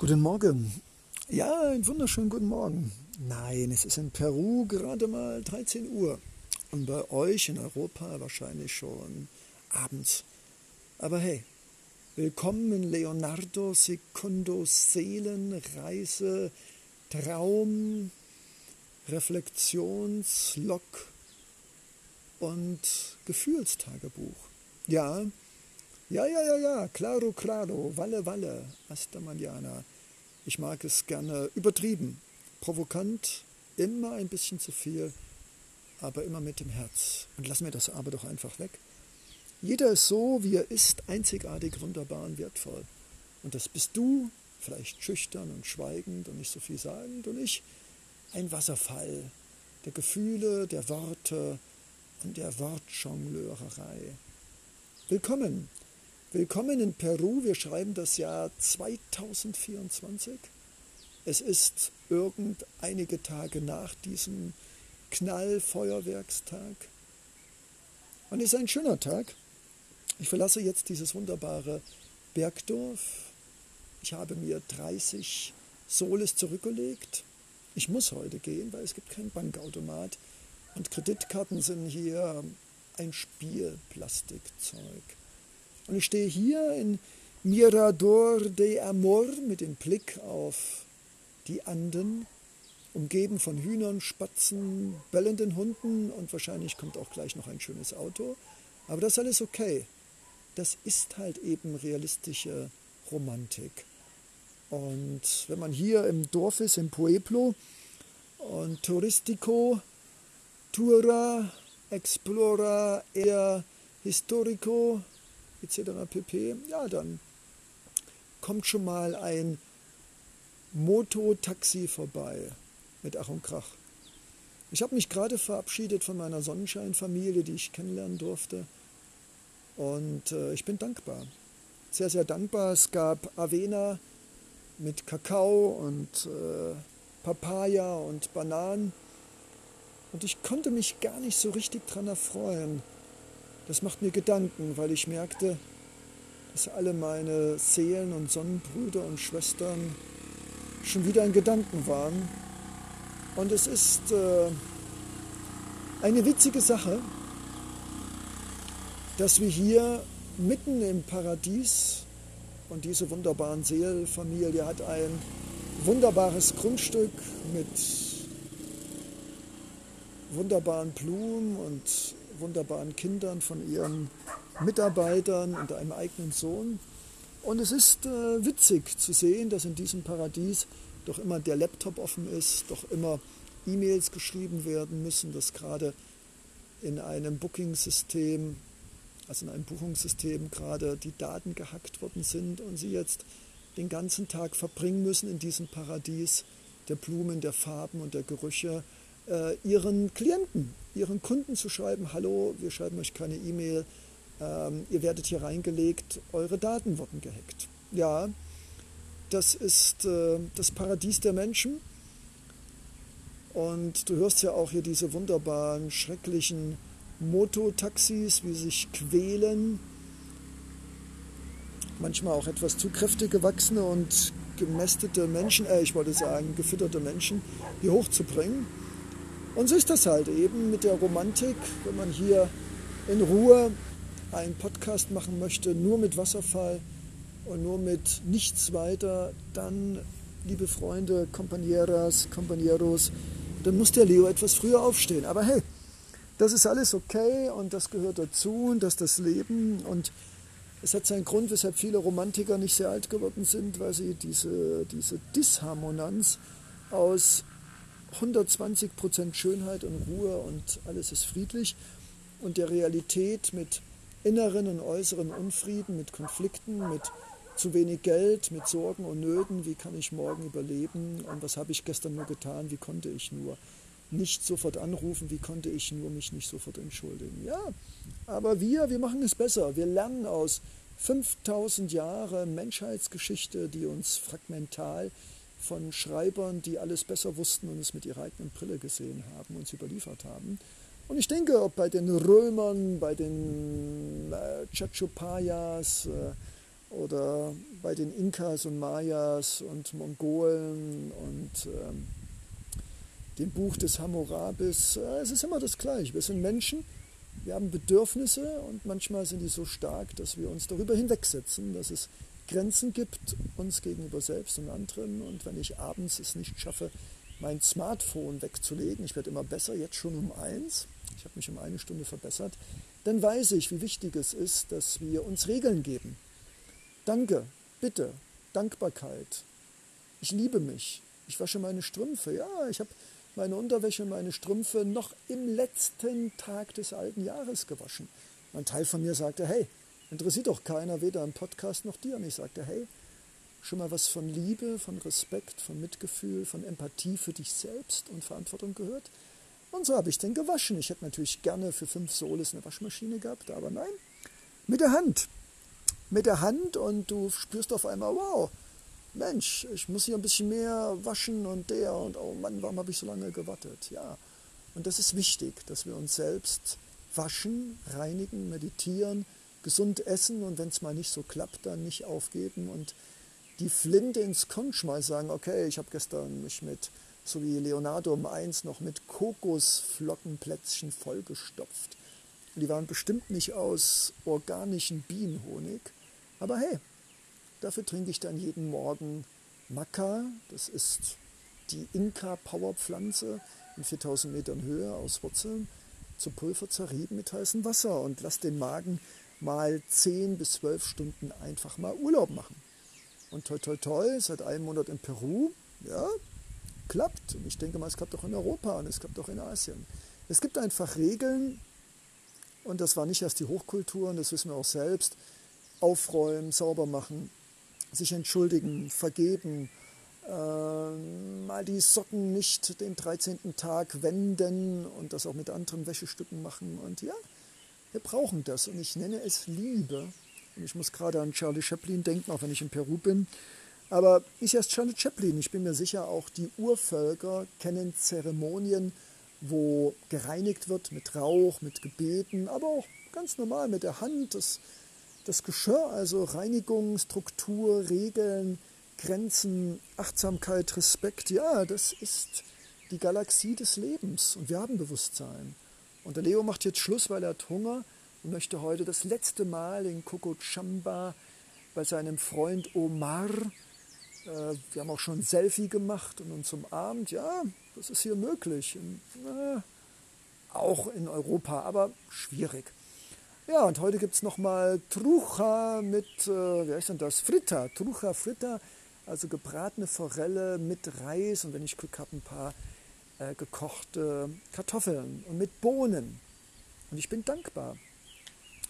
Guten Morgen. Ja, einen wunderschönen guten Morgen. Nein, es ist in Peru gerade mal 13 Uhr und bei euch in Europa wahrscheinlich schon abends. Aber hey, willkommen in Leonardo Secundos Seelenreise, Traum, Reflexionslog und Gefühlstagebuch. Ja, ja, ja, ja, ja, claro, claro, Walle, Walle, hasta mañana. Ich mag es gerne übertrieben, provokant, immer ein bisschen zu viel, aber immer mit dem Herz. Und lass mir das aber doch einfach weg. Jeder ist so, wie er ist, einzigartig, wunderbar und wertvoll. Und das bist du, vielleicht schüchtern und schweigend und nicht so viel sagend, und ich ein Wasserfall der Gefühle, der Worte und der Wortjongleurerei. Willkommen Willkommen in Peru. Wir schreiben das Jahr 2024. Es ist irgend einige Tage nach diesem Knallfeuerwerkstag. Und es ist ein schöner Tag. Ich verlasse jetzt dieses wunderbare Bergdorf. Ich habe mir 30 Soles zurückgelegt. Ich muss heute gehen, weil es gibt kein Bankautomat. Und Kreditkarten sind hier ein Spielplastikzeug. Und ich stehe hier in Mirador de Amor mit dem Blick auf die Anden, umgeben von Hühnern, Spatzen, bellenden Hunden und wahrscheinlich kommt auch gleich noch ein schönes Auto. Aber das ist alles okay. Das ist halt eben realistische Romantik. Und wenn man hier im Dorf ist, im Pueblo, und Touristico, Tura, Explora, eher Historico, etc. pp. Ja, dann kommt schon mal ein Mototaxi vorbei mit Ach und Krach. Ich habe mich gerade verabschiedet von meiner Sonnenscheinfamilie, die ich kennenlernen durfte. Und äh, ich bin dankbar. Sehr, sehr dankbar. Es gab Avena mit Kakao und äh, Papaya und Bananen. Und ich konnte mich gar nicht so richtig daran erfreuen. Das macht mir Gedanken, weil ich merkte, dass alle meine Seelen und Sonnenbrüder und Schwestern schon wieder in Gedanken waren. Und es ist äh, eine witzige Sache, dass wir hier mitten im Paradies und diese wunderbaren Seelfamilie hat ein wunderbares Grundstück mit wunderbaren Blumen und wunderbaren Kindern, von ihren Mitarbeitern und einem eigenen Sohn. Und es ist äh, witzig zu sehen, dass in diesem Paradies doch immer der Laptop offen ist, doch immer E-Mails geschrieben werden müssen, dass gerade in einem Booking-System, also in einem Buchungssystem gerade die Daten gehackt worden sind und sie jetzt den ganzen Tag verbringen müssen in diesem Paradies der Blumen, der Farben und der Gerüche äh, ihren Klienten, ihren Kunden zu schreiben, hallo, wir schreiben euch keine E-Mail, ähm, ihr werdet hier reingelegt, eure Daten wurden gehackt. Ja, das ist äh, das Paradies der Menschen. Und du hörst ja auch hier diese wunderbaren, schrecklichen Mototaxis, wie sich quälen. Manchmal auch etwas zu kräftig gewachsene und gemästete Menschen, äh, ich wollte sagen, gefütterte Menschen hier hochzubringen. Und so ist das halt eben mit der Romantik, wenn man hier in Ruhe einen Podcast machen möchte, nur mit Wasserfall und nur mit nichts weiter, dann, liebe Freunde, Compañeras, Compañeros, dann muss der Leo etwas früher aufstehen. Aber hey, das ist alles okay und das gehört dazu und das ist das Leben und es hat seinen Grund, weshalb viele Romantiker nicht sehr alt geworden sind, weil sie diese, diese Disharmonanz aus 120 Prozent Schönheit und Ruhe und alles ist friedlich. Und der Realität mit inneren und äußeren Unfrieden, mit Konflikten, mit zu wenig Geld, mit Sorgen und Nöten, wie kann ich morgen überleben? Und was habe ich gestern nur getan, wie konnte ich nur nicht sofort anrufen, wie konnte ich nur mich nicht sofort entschuldigen. Ja, aber wir, wir machen es besser. Wir lernen aus 5000 Jahren Menschheitsgeschichte, die uns fragmental von Schreibern, die alles besser wussten und es mit ihrer eigenen Brille gesehen haben, uns überliefert haben. Und ich denke, ob bei den Römern, bei den äh, Chachupayas, äh, oder bei den Inkas und Mayas und Mongolen und ähm, dem Buch des Hammurabis. Äh, es ist immer das Gleiche. Wir sind Menschen, wir haben Bedürfnisse und manchmal sind die so stark, dass wir uns darüber hinwegsetzen, dass es Grenzen gibt uns gegenüber selbst und anderen. Und wenn ich abends es nicht schaffe, mein Smartphone wegzulegen, ich werde immer besser, jetzt schon um eins, ich habe mich um eine Stunde verbessert, dann weiß ich, wie wichtig es ist, dass wir uns Regeln geben. Danke, bitte, Dankbarkeit. Ich liebe mich. Ich wasche meine Strümpfe. Ja, ich habe meine Unterwäsche meine Strümpfe noch im letzten Tag des alten Jahres gewaschen. Ein Teil von mir sagte, hey, interessiert doch keiner, weder im Podcast noch dir. Und ich sagte, hey, schon mal was von Liebe, von Respekt, von Mitgefühl, von Empathie für dich selbst und Verantwortung gehört? Und so habe ich den gewaschen. Ich hätte natürlich gerne für fünf Soles eine Waschmaschine gehabt, aber nein, mit der Hand. Mit der Hand und du spürst auf einmal, wow, Mensch, ich muss hier ein bisschen mehr waschen und der und oh Mann, warum habe ich so lange gewartet? Ja, und das ist wichtig, dass wir uns selbst waschen, reinigen, meditieren, gesund essen und wenn es mal nicht so klappt, dann nicht aufgeben und die Flinte ins Korn schmeißen, sagen, okay, ich habe gestern mich mit, so wie Leonardo um eins, noch mit Kokosflockenplätzchen vollgestopft. Die waren bestimmt nicht aus organischen Bienenhonig, aber hey, dafür trinke ich dann jeden Morgen Maca, das ist die Inka-Powerpflanze in 4000 Metern Höhe aus Wurzeln, zu Pulver zerrieben mit heißem Wasser. Und lass den Magen mal 10 bis 12 Stunden einfach mal Urlaub machen. Und toi toi toi, seit einem Monat in Peru, ja, klappt. Und ich denke mal, es klappt auch in Europa und es klappt auch in Asien. Es gibt einfach Regeln, und das war nicht erst die Hochkultur, und das wissen wir auch selbst, aufräumen, sauber machen, sich entschuldigen, vergeben, äh, mal die Socken nicht den 13. Tag wenden und das auch mit anderen Wäschestücken machen. Und ja, wir brauchen das und ich nenne es Liebe. Und ich muss gerade an Charlie Chaplin denken, auch wenn ich in Peru bin. Aber ich als Charlie Chaplin, ich bin mir sicher, auch die Urvölker kennen Zeremonien, wo gereinigt wird mit Rauch, mit Gebeten, aber auch ganz normal mit der Hand, das, das Geschirr, also Reinigung, Struktur, Regeln, Grenzen, Achtsamkeit, Respekt. Ja, das ist die Galaxie des Lebens und wir haben Bewusstsein. Und der Leo macht jetzt Schluss, weil er hat Hunger und möchte heute das letzte Mal in Chamba bei seinem Freund Omar. Äh, wir haben auch schon ein Selfie gemacht und uns umarmt. Ja, das ist hier möglich. Äh, auch in Europa, aber schwierig. Ja, und heute gibt es nochmal Trucha mit, äh, wie heißt denn das? Fritta. Trucha Fritta, also gebratene Forelle mit Reis und wenn ich Glück habe, ein paar äh, gekochte Kartoffeln und mit Bohnen. Und ich bin dankbar.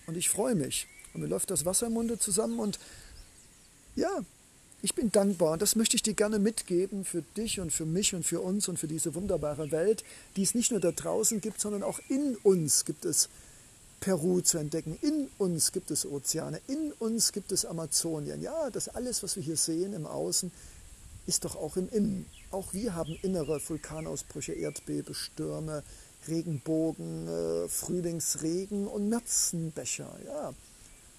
Und ich freue mich. Und mir läuft das Wasser im Munde zusammen und ja, ich bin dankbar und das möchte ich dir gerne mitgeben für dich und für mich und für uns und für diese wunderbare Welt, die es nicht nur da draußen gibt, sondern auch in uns gibt es Peru zu entdecken, in uns gibt es Ozeane, in uns gibt es Amazonien. Ja, das alles, was wir hier sehen im Außen, ist doch auch im Innen. Auch wir haben innere Vulkanausbrüche, Erdbeben, Stürme, Regenbogen, äh, Frühlingsregen und Märzenbecher. Ja.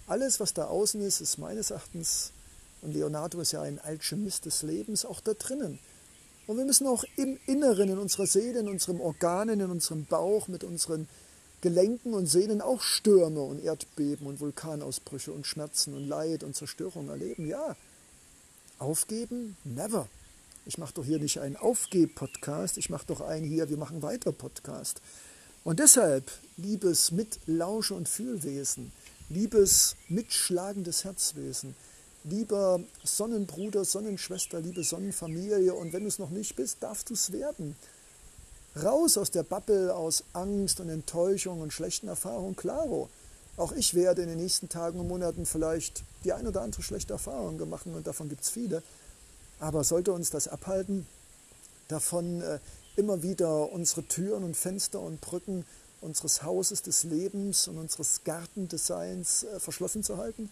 Alles, was da außen ist, ist meines Erachtens, und Leonardo ist ja ein Alchemist des Lebens, auch da drinnen. Und wir müssen auch im Inneren, in unserer Seele, in unserem Organen, in unserem Bauch, mit unseren Gelenken und Sehnen auch Stürme und Erdbeben und Vulkanausbrüche und Schmerzen und Leid und Zerstörung erleben. Ja, Aufgeben? Never. Ich mache doch hier nicht einen Aufgeb-Podcast, ich mache doch einen hier, wir machen weiter Podcast. Und deshalb, liebes Mitlauschen und Fühlwesen, liebes mitschlagendes Herzwesen, lieber Sonnenbruder, Sonnenschwester, liebe Sonnenfamilie, und wenn du es noch nicht bist, darfst du es werden. Raus aus der Bubble, aus Angst und Enttäuschung und schlechten Erfahrungen, klaro. Auch ich werde in den nächsten Tagen und Monaten vielleicht die ein oder andere schlechte Erfahrung gemacht und davon gibt es viele. Aber sollte uns das abhalten, davon äh, immer wieder unsere Türen und Fenster und Brücken unseres Hauses des Lebens und unseres Gartendesigns äh, verschlossen zu halten?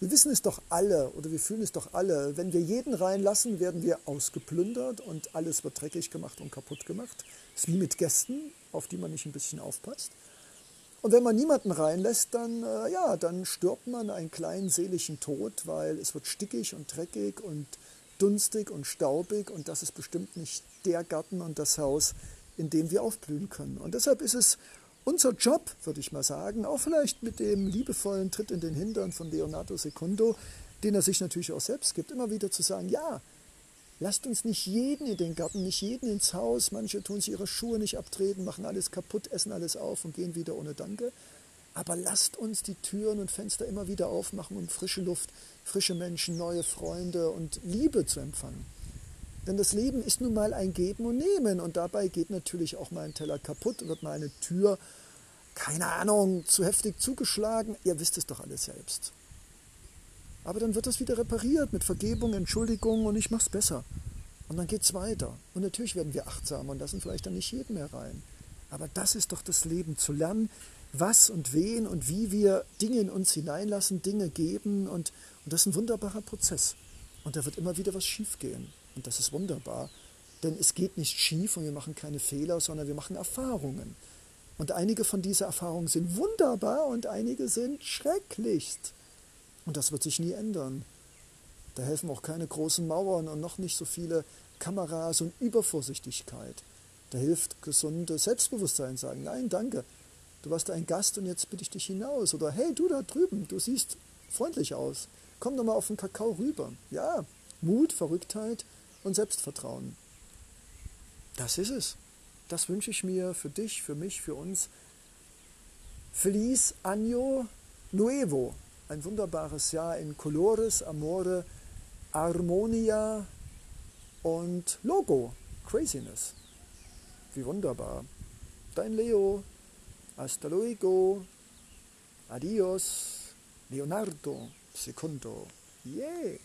Wir wissen es doch alle oder wir fühlen es doch alle. Wenn wir jeden reinlassen, werden wir ausgeplündert und alles wird dreckig gemacht und kaputt gemacht. Das ist wie mit Gästen, auf die man nicht ein bisschen aufpasst. Und wenn man niemanden reinlässt, dann, äh, ja, dann stirbt man einen kleinen seelischen Tod, weil es wird stickig und dreckig und dunstig und staubig und das ist bestimmt nicht der Garten und das Haus, in dem wir aufblühen können. Und deshalb ist es unser Job, würde ich mal sagen, auch vielleicht mit dem liebevollen Tritt in den Hintern von Leonardo Secundo, den er sich natürlich auch selbst gibt, immer wieder zu sagen, ja, lasst uns nicht jeden in den Garten, nicht jeden ins Haus, manche tun sich ihre Schuhe nicht abtreten, machen alles kaputt, essen alles auf und gehen wieder ohne Danke. Aber lasst uns die Türen und Fenster immer wieder aufmachen, um frische Luft, frische Menschen, neue Freunde und Liebe zu empfangen. Denn das Leben ist nun mal ein Geben und Nehmen und dabei geht natürlich auch mal ein Teller kaputt wird mal eine Tür, keine Ahnung, zu heftig zugeschlagen. Ihr wisst es doch alles selbst. Aber dann wird das wieder repariert mit Vergebung, Entschuldigung und ich mach's besser. Und dann geht's weiter. Und natürlich werden wir achtsam und lassen vielleicht dann nicht jeden mehr rein. Aber das ist doch das Leben, zu lernen, was und wen und wie wir Dinge in uns hineinlassen, Dinge geben. Und, und das ist ein wunderbarer Prozess. Und da wird immer wieder was schiefgehen. Und das ist wunderbar. Denn es geht nicht schief und wir machen keine Fehler, sondern wir machen Erfahrungen. Und einige von diesen Erfahrungen sind wunderbar und einige sind schrecklichst. Und das wird sich nie ändern. Da helfen auch keine großen Mauern und noch nicht so viele Kameras und Übervorsichtigkeit. Da hilft gesundes Selbstbewusstsein, sagen, nein, danke, du warst ein Gast und jetzt bitte ich dich hinaus. Oder hey, du da drüben, du siehst freundlich aus. Komm doch mal auf den Kakao rüber. Ja, Mut, Verrücktheit und Selbstvertrauen. Das ist es. Das wünsche ich mir für dich, für mich, für uns. Feliz Año Nuevo. Ein wunderbares Jahr in Colores, Amore, Harmonia und Logo. Craziness. Wie wunderbar. Dein Leo. Hasta luego. Adios. Leonardo secondo. Yeah.